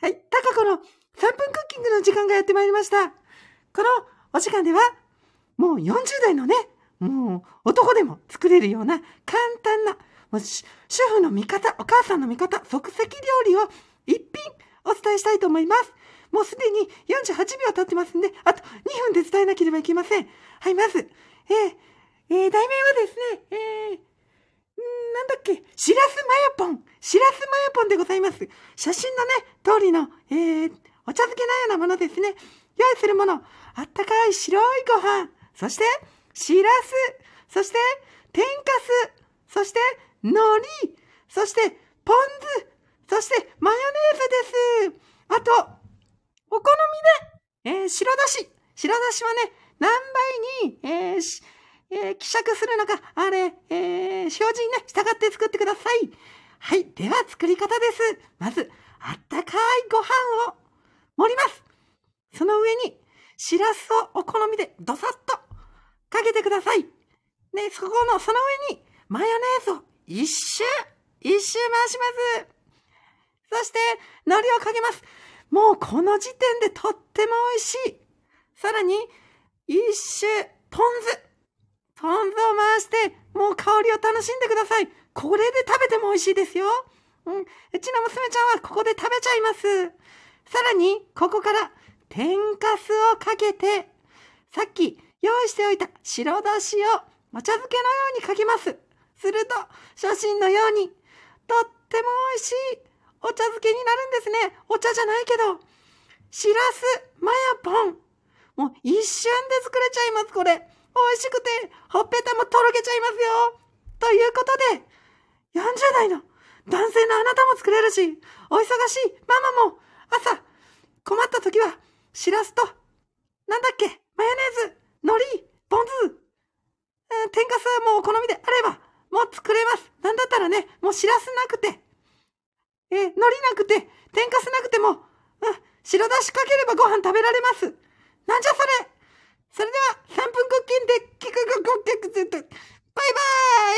はい。タカコの3分クッキングの時間がやってまいりました。このお時間では、もう40代のね、もう男でも作れるような簡単な、もう主婦の味方、お母さんの味方、即席料理を一品お伝えしたいと思います。もうすでに48秒経ってますんで、あと2分で伝えなければいけません。はい、まず、えー、えー、題名はですね、えー、っけ、しらすマヤポン。しらすマヤポンでございます。写真のね、通りの、えー、お茶漬けのようなものですね。用意するもの、あったかい白いご飯、そして、しらす、そして、天かす、そして、海苔、そして、ポン酢、そして、マヨネーズです。あと、お好みで、えー、白だし。白だしはね、何倍に、えーえー希釈するのか、あれ、えー表示にね、従って作ってください。はい。では、作り方です。まず、あったかいご飯を盛ります。その上に、しらすをお好みでどさっとかけてください。ね、そこの、その上に、マヨネーズを一周、一周回します。そして、海苔をかけます。もうこの時点でとっても美味しい。さらに、一周、ポン酢。ポン酢を回して、もう香りを楽しんでください。これで食べても美味しいですよ。うん。うちの娘ちゃんはここで食べちゃいます。さらに、ここから、天かすをかけて、さっき用意しておいた白だしをお茶漬けのようにかけます。すると、写真のように、とっても美味しいお茶漬けになるんですね。お茶じゃないけど。しらす、マヤポン。もう一瞬で作れちゃいます、これ。美味しくて、ほっぺたもとろけちゃいますよ。ということで、40代の男性のあなたも作れるし、お忙しいママも朝困った時は、しらすと、なんだっけ、マヨネーズ、海苔、ポン酢、えー天かすもお好みであれば、もう作れます。なんだったらね、もうしらすなくて、えー海苔なくて、天かすなくても、うん、白だしかければご飯食べられます。なんじゃそれそれでは、3分クッキンで、キクククッキンバイバーイ